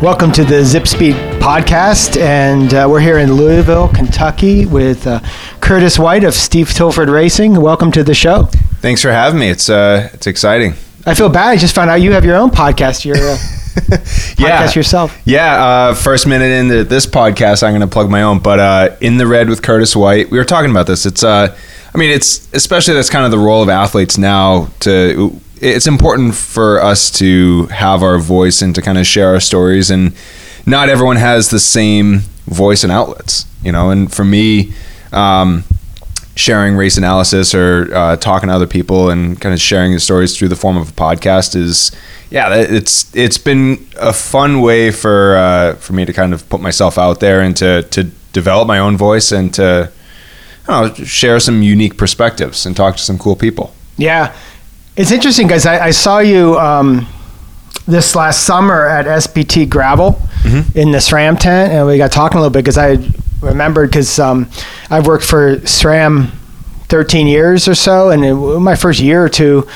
Welcome to the Zipp Speed podcast, and uh, we're here in Louisville, Kentucky, with uh, Curtis White of Steve Tilford Racing. Welcome to the show. Thanks for having me. It's uh, it's exciting. I feel bad. I just found out you have your own podcast. You're uh, podcast yourself. Yeah. Uh, first minute into this podcast, I'm going to plug my own. But uh, in the red with Curtis White, we were talking about this. It's uh, I mean, it's especially that's kind of the role of athletes now to it's important for us to have our voice and to kind of share our stories and not everyone has the same voice and outlets you know? And for me um, sharing race analysis or uh, talking to other people and kind of sharing the stories through the form of a podcast is yeah it's it's been a fun way for uh, for me to kind of put myself out there and to to develop my own voice and to know, share some unique perspectives and talk to some cool people. Yeah it's interesting guys. I, I, saw you um, this last summer at SBT Gravel mm-hmm. in the SRAM tent, and we got talking a little bit because I remembered because um, I've worked for SRAM 13 years or so, and in my first year or two,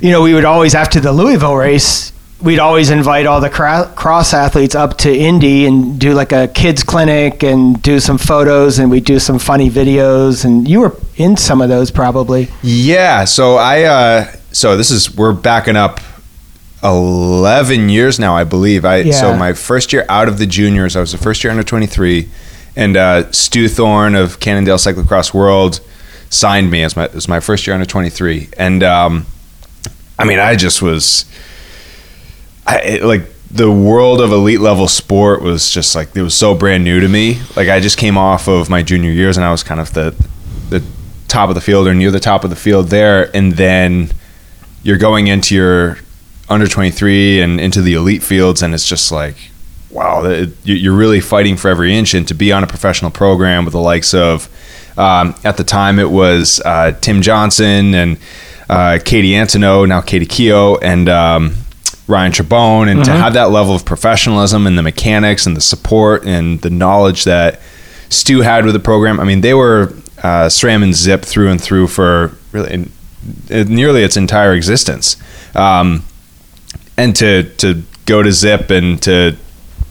you know, we would always after the Louisville race, we'd always invite all the cross athletes up to Indy and do like a kids clinic and do some photos and we'd do some funny videos and you were in some of those probably. Yeah, so I uh so this is we're backing up 11 years now, I believe. I yeah. so my first year out of the juniors, I was the first year under 23 and uh Stu Thorne of Cannondale Cyclocross World signed me as my as my first year under 23 and um I mean, I just was I, it, like the world of elite level sport was just like it was so brand new to me. Like I just came off of my junior years and I was kind of the the top of the field or near the top of the field there, and then you're going into your under 23 and into the elite fields, and it's just like wow, it, you're really fighting for every inch, and to be on a professional program with the likes of um, at the time it was uh, Tim Johnson and uh, Katie Antonneau, now Katie Keough, and um, Ryan Trebon and mm-hmm. to have that level of professionalism and the mechanics and the support and the knowledge that Stu had with the program. I mean, they were uh, SRAM and Zipp through and through for really in nearly its entire existence. Um, and to to go to Zipp and to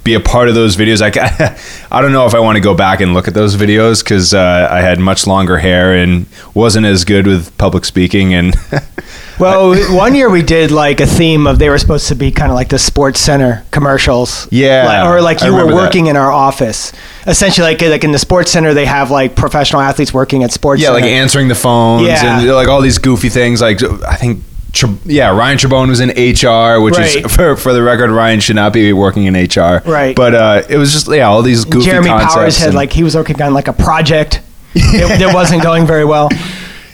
be a part of those videos. I, I don't know if I want to go back and look at those videos because uh, I had much longer hair and wasn't as good with public speaking. And well, one year we did like a theme of they were supposed to be kind of like the Sports Center commercials. Yeah, like, or like you were working that. in our office. Essentially, like like in the Sports Center, they have like professional athletes working at Sports. Yeah, Center. like answering the phones yeah. and like all these goofy things. Like I think yeah, Ryan Trebon was in HR, which right. is for, for the record, Ryan should not be working in HR. Right. But uh, it was just yeah, all these goofy Jeremy. Powers had like he was working on like a project it, that wasn't going very well.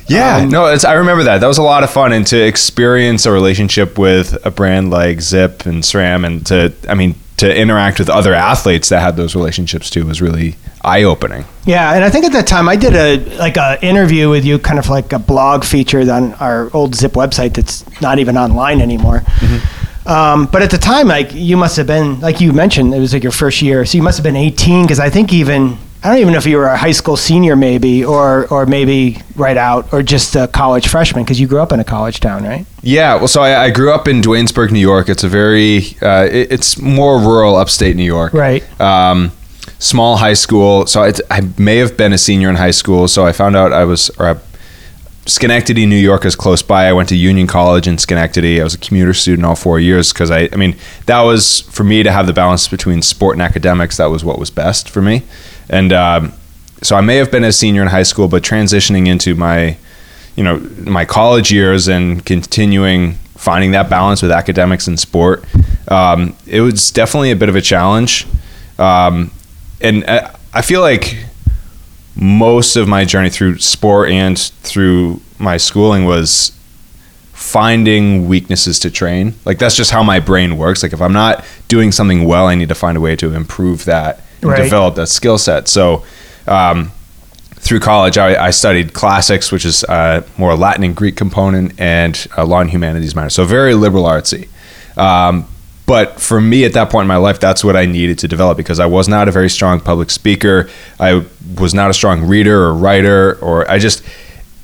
Yeah, um, no, I remember that. That was a lot of fun, and to experience a relationship with a brand like Zipp and SRAM, and to, I mean, to interact with other athletes that had those relationships too was really eye opening. Yeah, and I think at that time I did a like a interview with you, kind of like a blog feature on our old Zipp website that's not even online anymore. Mm-hmm. Um, but at the time, like you must have been, like you mentioned, it was like your first year, so you must have been 18 because I think even I don't even know if you were a high school senior, maybe, or or maybe right out, or just a college freshman because you grew up in a college town, right? Yeah. Well, so I, I grew up in Duanesburg, New York. It's a very, uh, it, it's more rural, upstate New York. Right. Um, small high school. So I, I, may have been a senior in high school. So I found out I was, or I, Schenectady, New York is close by. I went to Union College in Schenectady. I was a commuter student all four years because I, I mean, that was for me to have the balance between sport and academics. That was what was best for me. And um, so I may have been a senior in high school, but transitioning into my, you know, my college years and continuing finding that balance with academics and sport, um, it was definitely a bit of a challenge. Um, and I feel like most of my journey through sport and through my schooling was finding weaknesses to train. Like that's just how my brain works. Like if I'm not doing something well, I need to find a way to improve that and right. develop that skill set. So um, through college, I, I, studied classics, which is uh, more Latin and Greek component, and uh, law and humanities minor. So very liberal artsy. Um, but for me at that point in my life, that's what I needed to develop because I was not a very strong public speaker. I was not a strong reader or writer, or I just,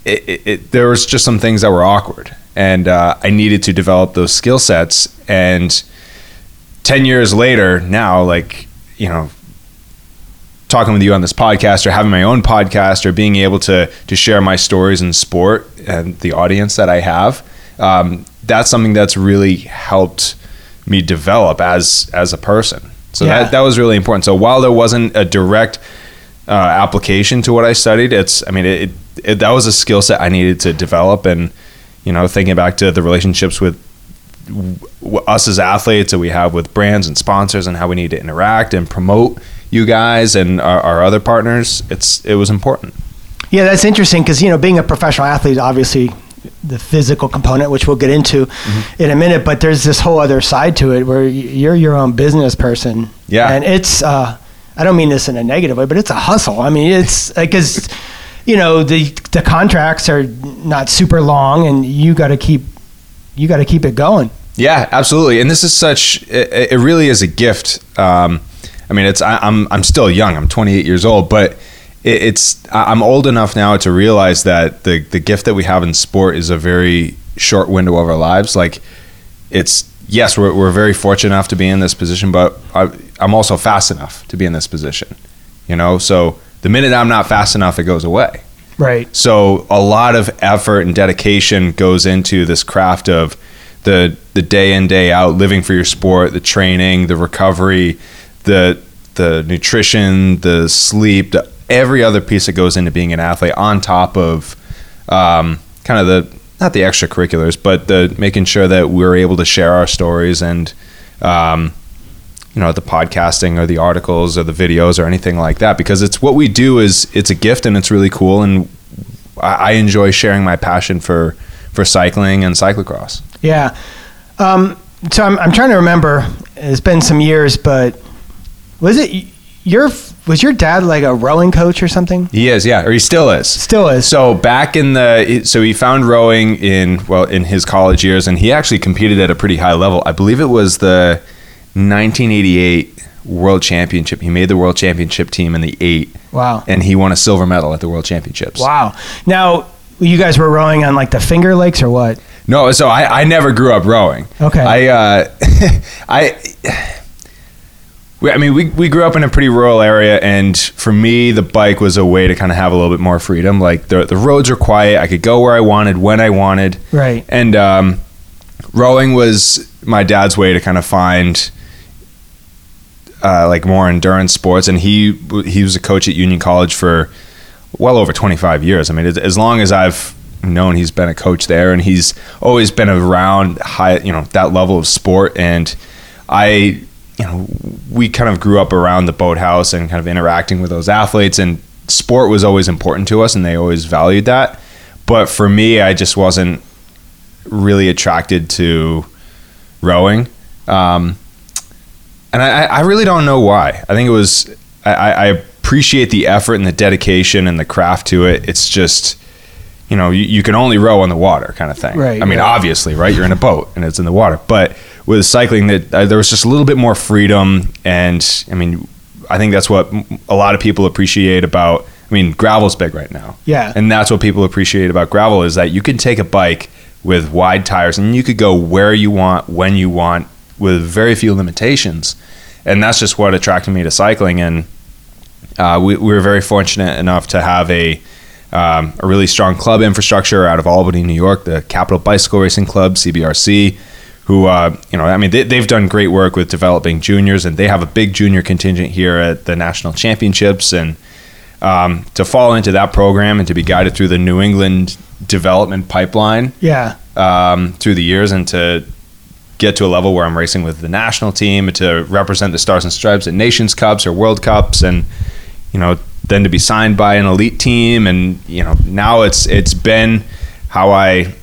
it, it, it, there was just some things that were awkward. And uh, I needed to develop those skill sets. And 10 years later now like you know talking with you on this podcast or having my own podcast or being able to to share my stories in sport and the audience that I have um, that's something that's really helped me develop as as a person so yeah. that that was really important so while there wasn't a direct uh, application to what I studied it's I mean it, it that was a skill set I needed to develop and you know thinking back to the relationships with us as athletes that we have with brands and sponsors and how we need to interact and promote you guys and our, our other partners it's it was important yeah that's interesting because you know being a professional athlete obviously the physical component which we'll get into mm-hmm. in a minute but there's this whole other side to it where you're your own business person yeah and it's uh, i don't mean this in a negative way but it's a hustle i mean it's because you know the the contracts are not super long and you got to keep you got to keep it going. Yeah, absolutely. And this is such it, it really is a gift. Um, I mean, it's I, am I'm, I'm still young. I'm 28 years old, but it, it's I'm old enough now to realize that the the gift that we have in sport is a very short window of our lives. Like it's yes, we're we're very fortunate enough to be in this position, but I, I'm also fast enough to be in this position. You know, so the minute I'm not fast enough, it goes away. Right. So a lot of effort and dedication goes into this craft of the the day in day out living for your sport, the training, the recovery, the the nutrition, the sleep, the, every other piece that goes into being an athlete on top of um, kind of the not the extracurriculars, but the making sure that we're able to share our stories and um, you know the podcasting or the articles or the videos or anything like that because it's what we do is it's a gift and it's really cool and I, I enjoy sharing my passion for for cycling and cyclocross. Yeah. Um, so I'm, I'm trying to remember. It's been some years, but was it your was your dad like a rowing coach or something? He is, yeah, or he still is. Still is. So back in the so he found rowing in well in his college years, and he actually competed at a pretty high level. I believe it was the 1988 World Championship. He made the World Championship team in the eight. Wow. And he won a silver medal at the World Championships. Wow. Now, you guys were rowing on like the Finger Lakes or what? No, so I, I never grew up rowing. Okay. I uh, I. I mean, we, we grew up in a pretty rural area, and for me, the bike was a way to kind of have a little bit more freedom. Like the the roads were quiet, I could go where I wanted when I wanted. Right. And um, rowing was my dad's way to kind of find uh, like more endurance sports, and he he was a coach at Union College for well over 25 years. I mean, as long as I've known, he's been a coach there, and he's always been around high, you know, that level of sport. And I, you know, we kind of grew up around the boathouse and kind of interacting with those athletes, and sport was always important to us, and they always valued that. But for me, I just wasn't really attracted to rowing. Um, and I, I really don't know why. I think it was I, I appreciate the effort and the dedication and the craft to it. It's just you know you, you can only row on the water kind of thing. Right. I mean, yeah. obviously, right? You're in a boat and it's in the water, but with cycling, that uh, there was just a little bit more freedom, and I mean, I think that's what a lot of people appreciate about. I mean, gravel's big right now. Yeah. And that's what people appreciate about gravel is that you can take a bike with wide tires and you could go where you want, when you want, with very few limitations, and that's just what attracted me to cycling. And uh, we, we, were very fortunate enough to have a um, a really strong club infrastructure out of Albany, New York, the Capital Bicycle Racing Club (CBRC). Who, uh, you know, I mean, they, they've done great work with developing juniors, and they have a big junior contingent here at the national championships. And um, to fall into that program and to be guided through the New England development pipeline, yeah, um, through the years, and to get to a level where I'm racing with the national team to represent the Stars and Stripes at Nations Cups or World Cups, and you know then to be signed by an elite team, and you know now it's it's been how I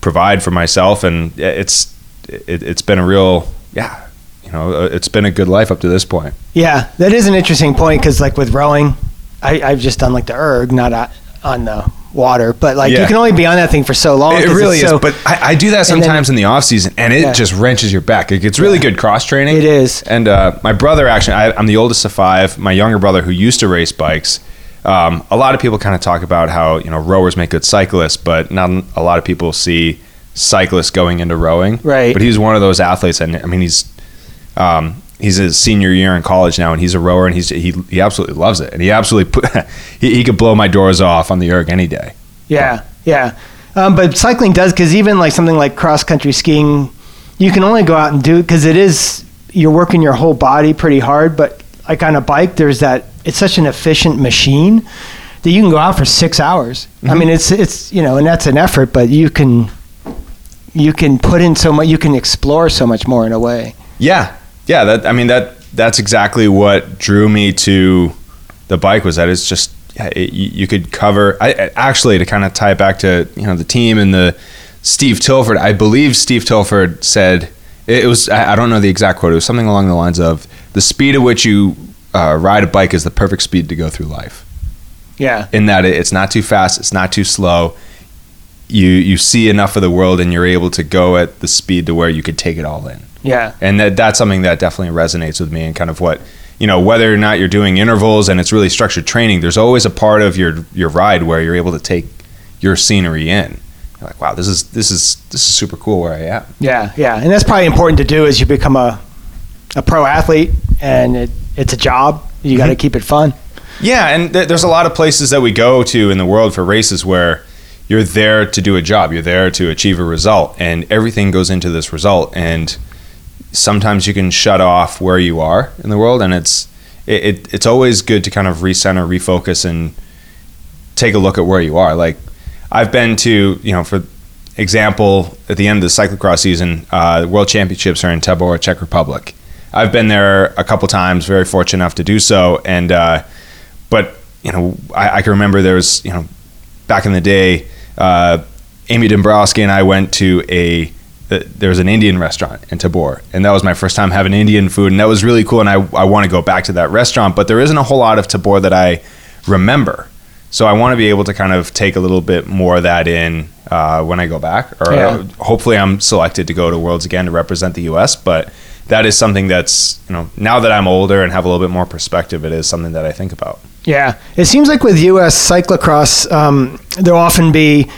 provide for myself, and it's it, it's been a real yeah you know uh, it's been a good life up to this point. Yeah, that is an interesting point because like with rowing, I, I've just done like the erg, not on the water, but like yeah. you can only be on that thing for so long. It really is. So, but I, I, do that sometimes then, in the off season, and it yeah. just wrenches your back. It gets really yeah. good cross training. It is. And uh, my brother, actually, I, am the oldest of five. My younger brother, who used to race bikes, um, a lot of people kind of talk about how you know rowers make good cyclists, but not a lot of people see cyclists going into rowing. Right. But he's one of those athletes, and I mean he's. Um, he's a senior year in college now, and he's a rower, and he's he he absolutely loves it, and he absolutely put he, he could blow my doors off on the erg any day. Yeah, yeah. Um, but cycling does because even like something like cross country skiing, you can only go out and do because it is you're working your whole body pretty hard. But like on a bike, there's that it's such an efficient machine that you can go out for six hours. Mm-hmm. I mean, it's it's you know, and that's an effort, but you can you can put in so much, you can explore so much more in a way. Yeah, yeah. That I mean that that's exactly what drew me to the bike was that it's just it, you could cover. I actually to kind of tie it back to you know the team and the Steve Tilford. I believe Steve Tilford said it was. I don't know the exact quote. It was something along the lines of the speed at which you uh, ride a bike is the perfect speed to go through life. Yeah. In that it's not too fast, it's not too slow. You you see enough of the world, and you're able to go at the speed to where you could take it all in. Yeah. And that that's something that definitely resonates with me, and kind of what you know whether or not you're doing intervals and it's really structured training. There's always a part of your your ride where you're able to take your scenery in. You're like, wow, this is this is this is super cool where I am. Yeah, yeah, and that's probably important to do as you become a a pro athlete, and it, it's a job. You got to mm-hmm. keep it fun. Yeah, and th- there's a lot of places that we go to in the world for races where you're there to do a job, you're there to achieve a result, and everything goes into this result. And sometimes you can shut off where you are in the world, and it's it, it it's always good to kind of recenter, refocus, and take a look at where you are. Like I've been to, you know, for example, at the end of the cyclocross season, uh, World Championships are in Tabor, Czech Republic. I've been there a couple times, very fortunate enough to do so, and uh, but you know, I, I, can remember there was you know, back in the day, uh, Amy Dombrowski and I went to a uh, there was an Indian restaurant in Tabor, and that was my first time having Indian food, and that was really cool. And I I want to go back to that restaurant, but there isn't a whole lot of Tabor that I remember. So I want to be able to kind of take a little bit more of that in uh, when I go back, or yeah. hopefully I'm selected to go to Worlds again to represent the U.S. But that is something that's you know now that I'm older and have a little bit more perspective, it is something that I think about. Yeah, it seems like with U.S. cyclocross, um, there'll often be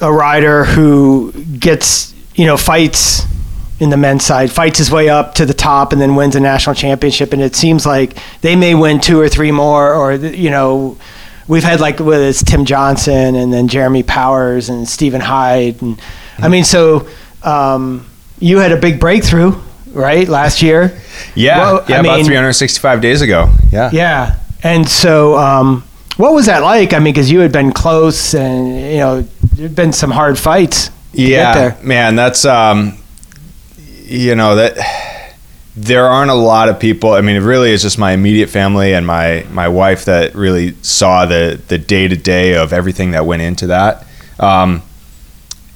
a rider who gets you know fights in the men's side, fights his way up to the top, and then wins a national championship. And it seems like they may win two or three more, or you know, we've had like with it's Tim Johnson and then Jeremy Powers and Stephen Hyde, and mm-hmm. I mean, so um, you had a big breakthrough, right, last year? Yeah, well, yeah, I about mean, 365 days ago. Yeah, yeah. And so, um, what was that like? I mean, because you had been close, and you know, there'd been some hard fights. Yeah, man, that's um, you know that there aren't a lot of people. I mean, it really is just my immediate family and my my wife that really saw the the day to day of everything that went into that. Um,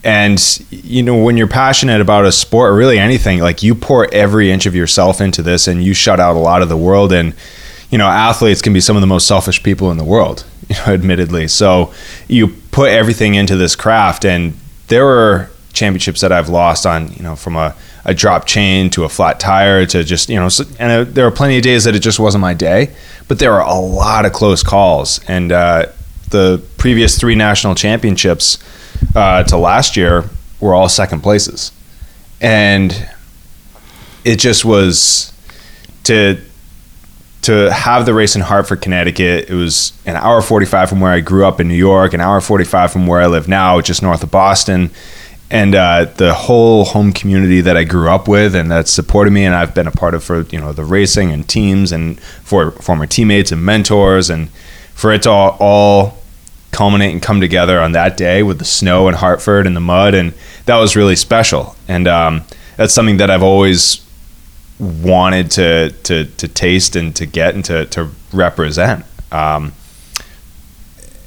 and you know when you're passionate about a sport or really anything like you pour every inch of yourself into this and you shut out a lot of the world and you know, athletes can be some of the most selfish people in the world, you know, admittedly. So you put everything into this craft, and there were championships that I've lost on, you know, from a, a drop chain to a flat tire to just, you know, and there were plenty of days that it just wasn't my day, but there were a lot of close calls. And uh, the previous three national championships uh, to last year were all second places. And it just was to to have the race in Hartford, Connecticut, it was an hour 45 from where I grew up in New York, an hour 45 from where I live now, just north of Boston. And uh, the whole home community that I grew up with and that supported me, and I've been a part of for you know the racing and teams and for former teammates and mentors, and for it to all, all culminate and come together on that day with the snow in Hartford and the mud, and that was really special. And um, that's something that I've always wanted to to to taste and to get and to to represent. Um,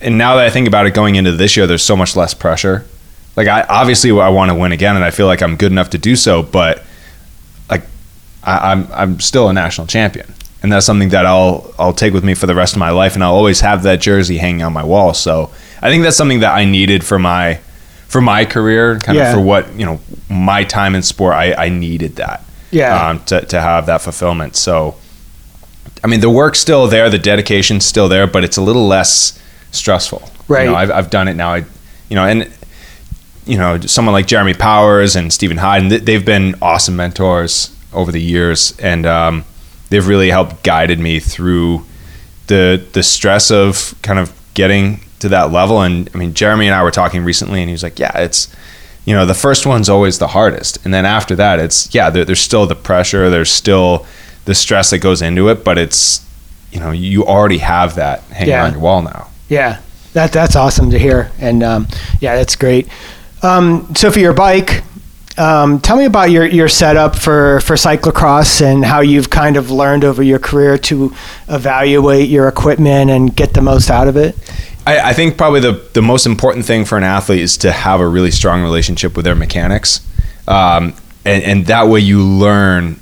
and now that I think about it, going into this year, there's so much less pressure. Like I obviously I want to win again, and I feel like I'm good enough to do so. But like I, I'm I'm still a national champion, and that's something that I'll I'll take with me for the rest of my life, and I'll always have that jersey hanging on my wall. So I think that's something that I needed for my for my career, kind yeah. of for what you know my time in sport. I I needed that yeah. Um, to, to have that fulfillment. So, I mean, the work's still there, the dedication's still there, but it's a little less stressful. Right. You know, I've, I've done it now. I, you know, and, you know, someone like Jeremy Powers and Stephen Hyde, they've been awesome mentors. over the years, and um, they've really helped guided me through the the stress of kind of getting to that level. And I mean, Jeremy and I were talking recently, and he was like, "Yeah, it's." You know, the first one's always the hardest. And then after that, it's, yeah, there, there's still the pressure. There's still the stress that goes into it, but it's, you know, you already have that hanging yeah. on your wall now. Yeah. That, that's awesome to hear. And um, yeah, that's great. Um, so for your bike, um, tell me about your, your setup for, for cyclocross and how you've kind of learned over your career to evaluate your equipment and get the most out of it. I, I, think probably the, the most important thing for an athlete is to have a really strong relationship with their mechanics. Um, and, and that way you learn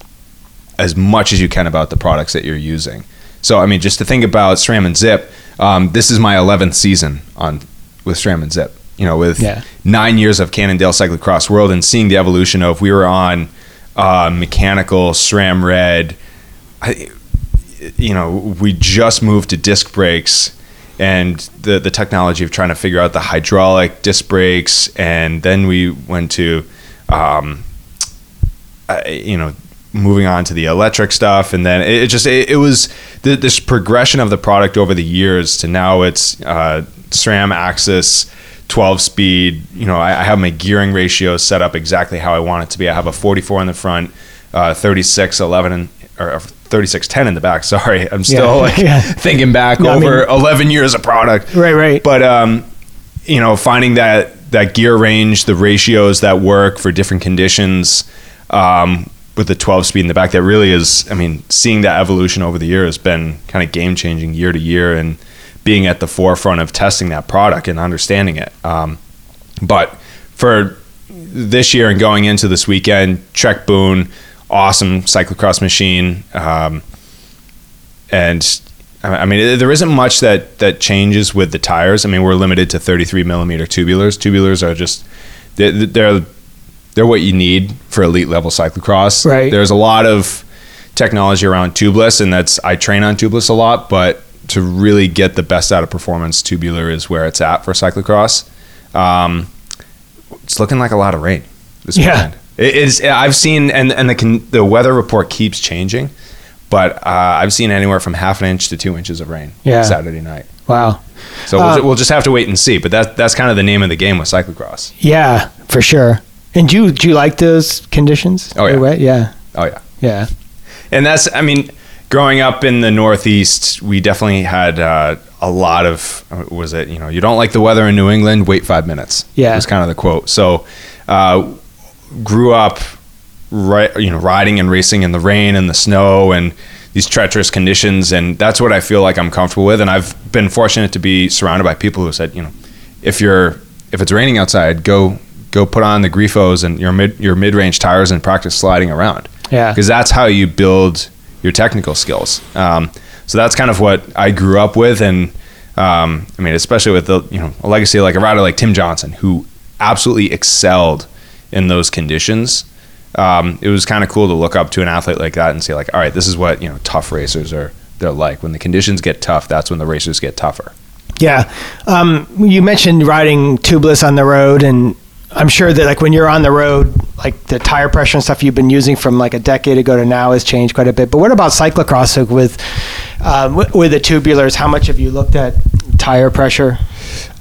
as much as you can about the products that you're using. So, I mean, just to think about SRAM and Zipp, um, this is my 11th season on with SRAM and Zipp you know, with yeah. nine years of Cannondale Cyclocross World and seeing the evolution of we were on uh, mechanical SRAM Red. I, you know, we just moved to disc brakes and the the technology of trying to figure out the hydraulic disc brakes, and then we went to, um, uh, you know, moving on to the electric stuff, and then it, it just it, it was the, this progression of the product over the years to now it's uh, SRAM AXS 12 speed. You know, I, I, have my gearing ratio set up exactly how I want it to be. I have a 44 in the front, uh, 36 11 and, or 36 10 in the back. Sorry, I'm still yeah. like yeah. thinking back no, over I mean, 11 years of product. Right, right. But um, you know, finding that that gear range, the ratios that work for different conditions. Um, with the 12 speed in the back, that really is. I mean, seeing that evolution over the year has been kind of game changing year to year, and being at the forefront of testing that product and understanding it. Um, but for this year and going into this weekend, Trek Boone, awesome cyclocross machine. Um, and I mean, there isn't much that, that changes with the tires. I mean, we're limited to 33 millimeter tubulars. Tubulars are just, they're, they're, they're what you need for elite level cyclocross. Right. There's a lot of technology around tubeless, and that's, I train on tubeless a lot, but to really get the best out of performance, tubular is where it's at for cyclocross. Um, it's looking like a lot of rain this yeah. weekend. It is. I've seen, and and the the weather report keeps changing, but uh, I've seen anywhere from half an inch to two inches of rain. Yeah. Saturday night. Wow. So we'll, uh, we'll just have to wait and see. But that that's kind of the name of the game with cyclocross. Yeah, for sure. And do you, do you like those conditions? Oh yeah. Yeah. Oh yeah. Yeah. And that's. I mean growing up in the Northeast, we definitely had uh, a lot of was it you know you don't like the weather in New England, wait five minutes. Yeah, was kind of the quote. So, uh, grew up right you know riding and racing in the rain and the snow and these treacherous conditions, and that's what I feel like I'm comfortable with. And I've been fortunate to be surrounded by people who said you know if you're if it's raining outside, go go put on the Grifos and your mid your mid range tires and practice sliding around. Yeah, because that's how you build your technical skills. Um, so that's kind of what I grew up with, and um, I mean, especially with the you know a legacy like a rider like Tim Johnson, who absolutely excelled in those conditions. Um, it was kind of cool to look up to an athlete like that and say like, all right, this is what you know tough racers are they're like. When the conditions get tough, that's when the racers get tougher. Yeah, um, you mentioned riding tubeless on the road, and I'm sure that like when you're on the road, like the tire pressure and stuff you've been using from like a decade ago to now has changed quite a bit. But what about cyclocross with um, with the tubulars? How much have you looked at tire pressure?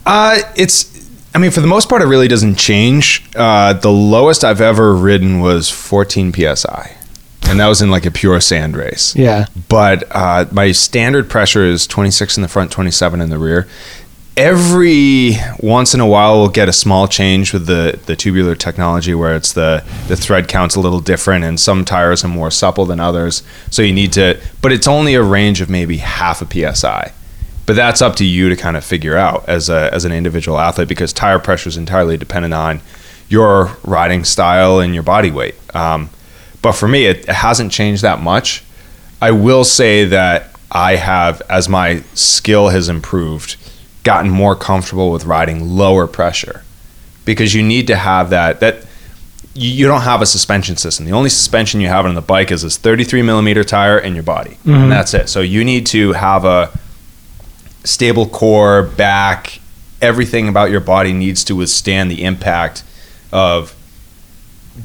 Uh, it's I mean, for the most part, it really doesn't change. Uh, the lowest I've ever ridden was 14 psi, and that was in like a pure sand race. Yeah. But uh, my standard pressure is 26 in the front, 27 in the rear every once in a while we'll get a small change with the, the tubular technology where it's the, the thread count's a little different and some tires are more supple than others so you need to but it's only a range of maybe half a psi but that's up to you to kind of figure out as a as an individual athlete because tire pressure is entirely dependent on your riding style and your body weight um, but for me it, it hasn't changed that much i will say that i have as my skill has improved gotten more comfortable with riding lower pressure because you need to have that that you don't have a suspension system. The only suspension you have on the bike is this 33 millimeter tire and your body, mm-hmm. and that's it. So you need to have a stable core, back, everything about your body needs to withstand the impact of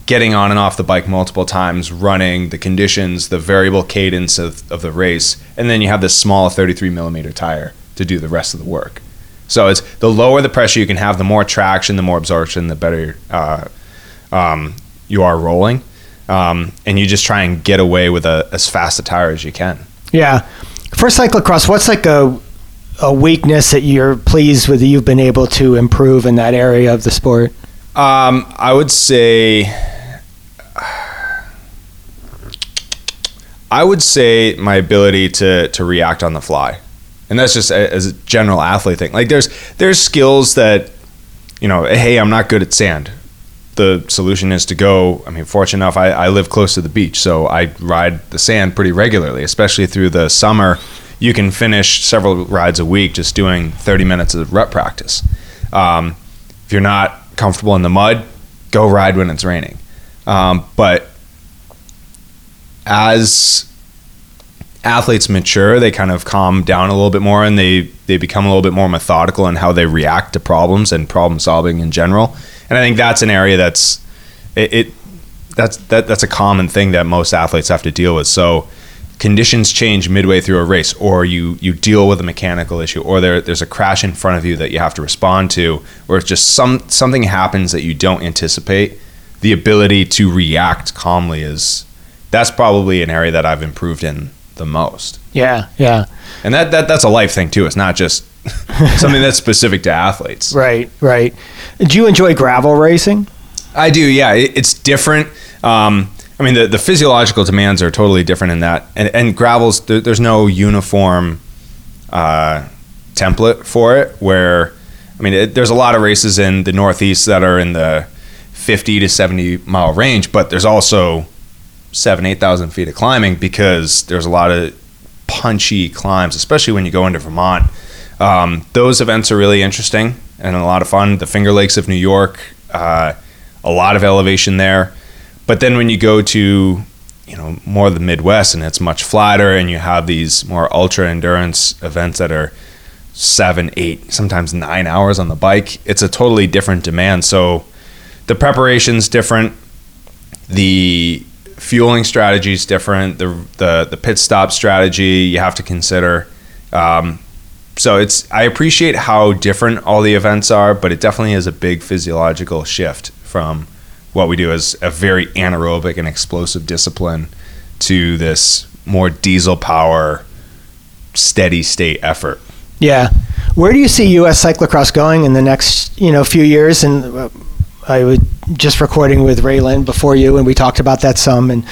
getting on and off the bike multiple times, running, the conditions, the variable cadence of, of the race, and then you have this small 33 millimeter tire to do the rest of the work. So it's the lower the pressure you can have, the more traction, the more absorption, the better uh, um, you are rolling, um, and you just try and get away with a, as fast a tire as you can. Yeah, for cyclocross, what's like a a weakness that you're pleased with that you've been able to improve in that area of the sport? Um, I would say I would say my ability to to react on the fly, and that's just a, as a general athlete thing. Like there's there's skills that you know. Hey, I'm not good at sand. The solution is to go. I mean, fortunate enough, I, I live close to the beach, so I ride the sand pretty regularly, especially through the summer. You can finish several rides a week just doing 30 minutes of rep practice. Um, if you're not comfortable in the mud, go ride when it's raining. Um, but as athletes mature, they kind of calm down a little bit more and they, they become a little bit more methodical in how they react to problems and problem solving in general. And I think that's an area that's it, it that's that that's a common thing that most athletes have to deal with. So conditions change midway through a race or you you deal with a mechanical issue or there there's a crash in front of you that you have to respond to or it's just some something happens that you don't anticipate the ability to react calmly is that's probably an area that I've improved in the most. Yeah, yeah. And that, that that's a life thing too. It's not just something that's specific to athletes. Right, right. Do you enjoy gravel racing? I do. Yeah, it, it's different. Um, I mean, the, the physiological demands are totally different in that, and, and gravels. There, there's no uniform uh, template for it. Where, I mean, it, there's a lot of races in the Northeast that are in the 50 to 70 mile range, but there's also seven, eight thousand feet of climbing because there's a lot of punchy climbs, especially when you go into Vermont. Um, those events are really interesting and a lot of fun. The Finger Lakes of New York, uh, a lot of elevation there. But then when you go to you know more of the Midwest and it's much flatter, and you have these more ultra endurance events that are seven, eight, sometimes nine hours on the bike, it's a totally different demand. So the preparation's different. The fueling strategy is different. The, the the pit stop strategy you have to consider. Um, so it's I appreciate how different all the events are, but it definitely is a big physiological shift from what we do as a very anaerobic and explosive discipline to this more diesel power, steady state effort. Yeah, where do you see U.S. cyclocross going in the next you know few years? And uh, I was just recording with Raylyn before you, and we talked about that some. And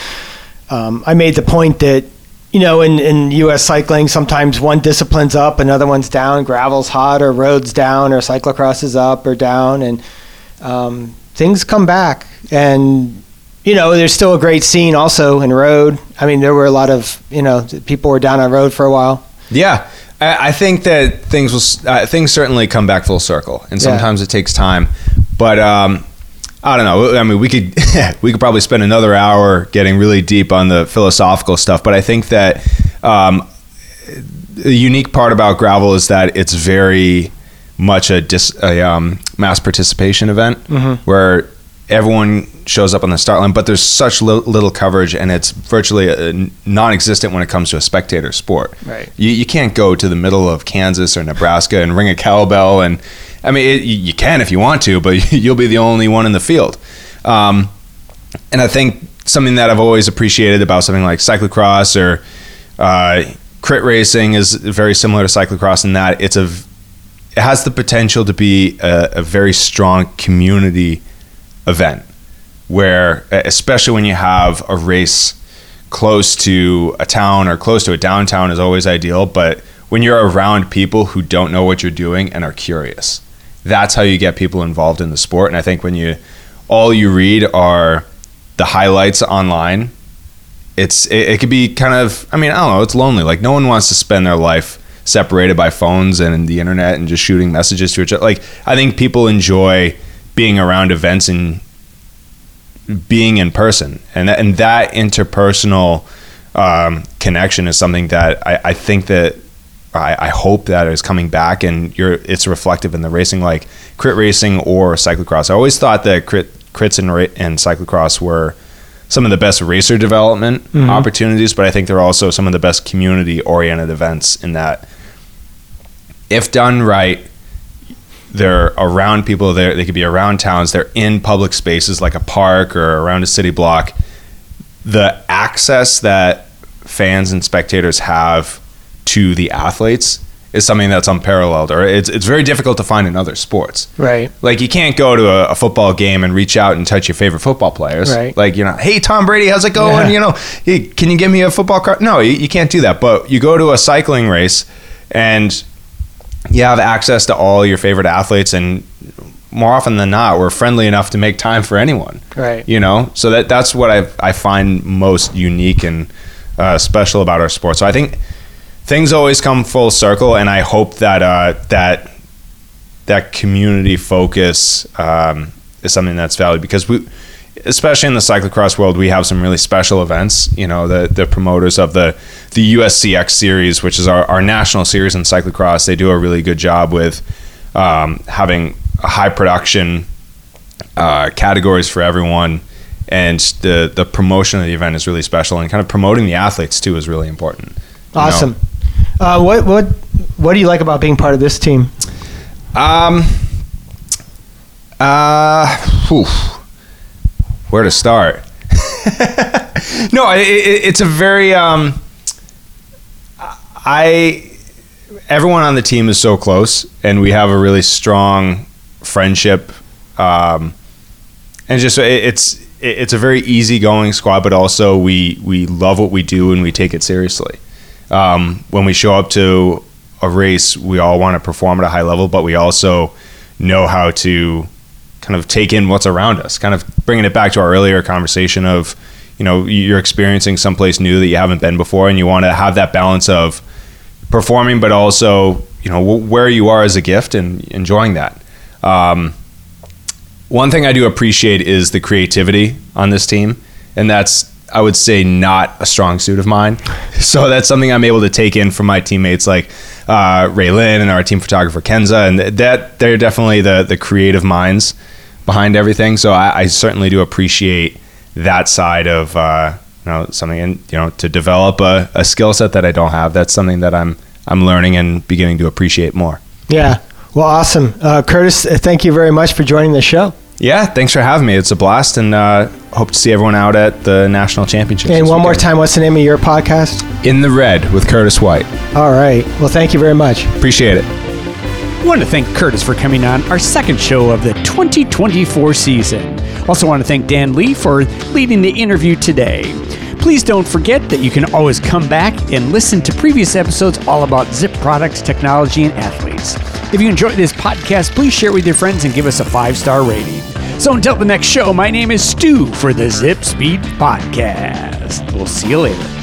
um, I made the point that you know, in, in U.S. cycling, sometimes one discipline's up, another one's down. Gravel's hot, or roads down, or cyclocross is up or down, and um, things come back. And you know, there's still a great scene also in road. I mean, there were a lot of you know people were down on road for a while. Yeah, I, I think that things will uh, things certainly come back full circle, and sometimes yeah. it takes time. But um, I don't know. I mean, we could we could probably spend another hour getting really deep on the philosophical stuff. But I think that um, the unique part about gravel is that it's very much a, dis, a um, mass participation event mm-hmm. where everyone shows up on the start line, but there's such li- little coverage, and it's virtually a, uh, non-existent when it comes to a spectator sport. Right. You, you can't go to the middle of Kansas or Nebraska and ring a cowbell and I mean, it, you can if you want to, but you'll be the only one in the field. Um, and I think something that I've always appreciated about something like cyclocross or uh, crit racing is very similar to cyclocross in that it's a it has the potential to be a, a very strong community event where especially when you have a race close to a town or close to a downtown is always ideal but when you're around people who don't know what you're doing and are curious that's how you get people involved in the sport. And I think when you all you read are the highlights online, it's it, it could be kind of I mean I don't know it's lonely. Like no one wants to spend their life separated by phones and the internet and just shooting messages to each other. Like I think people enjoy being around events and being in person, and that, and that interpersonal um, connection is something that I, I think that I, I, hope that is coming back and you're it's reflective in the racing like crit racing or cyclocross. I always thought that crit crits and, and cyclocross were some of the best racer development mm-hmm. opportunities, but I think they're also some of the best community oriented events in that if done right, they're around people there they could be around towns they're in public spaces like a park or around a city block. The access that fans and spectators have to the athletes is something that's unparalleled or it's, it's very difficult to find in other sports. Right. Like you can't go to a, a football game and reach out and touch your favorite football players. Right. Like you know hey tom brady how's it going? Yeah. you know hey, can you give me a football card no you, you can't do that. But you go to a cycling race and you have access to all your favorite athletes and more often than not we're friendly enough to make time for anyone. Right. You know? So that that's what i i find most unique and uh, special about our sport. So i think things always come full circle and i hope that uh, that that community focus um, is something that's valued because we especially in the cyclocross world, we have some really special events. You know, the the promoters of the the USCX series, which is our, our national series in cyclocross, they do a really good job with um, having high production uh, categories for everyone. And the the promotion of the event is really special, and kind of promoting the athletes too is really important. Awesome. Uh, what what what do you like about being part of this team? Um. Uh. Whew where to start? no, it, it, it's a very um, I everyone on the team is so close, and we have a really strong friendship, um, and just it, it's it's a very easygoing squad, but also we we love what we do and we take it seriously. Um, when we show up to a race, we all want to perform at a high level, but we also know how to kind of take in what's around us, kind of bringing it back to our earlier conversation of, you know, you're experiencing someplace new that you haven't been before, and you want to have that balance of performing, but also, you know, where you are as a gift and enjoying that. Um, one thing I do appreciate is the creativity on this team, and that's I would say not a strong suit of mine. So that's something I'm able to take in from my teammates like uh, Raylyn and our team photographer Kenza, and that they're definitely the the creative minds behind everything. So I, I certainly do appreciate that side of uh, you know something, and you know to develop a, a skill set that I don't have. That's something that I'm I'm learning and beginning to appreciate more. Yeah. Well, awesome, uh, Curtis. Thank you very much for joining the show. Yeah, thanks for having me. It's a blast, and uh, hope to see everyone out at the national championships. And one weekend. more time, what's the name of your podcast? In the Red with Curtis White. All right. Well, thank you very much. Appreciate it. Want to thank Curtis for coming on our second show of the 2024 season. Also, want to thank Dan Lee for leading the interview today. Please don't forget that you can always come back and listen to previous episodes all about Zipp products, technology, and athletes. If you enjoyed this podcast, please share it with your friends and give us a five star rating. So until the next show, my name is Stu for the Zipp Speed Podcast. We'll see you later.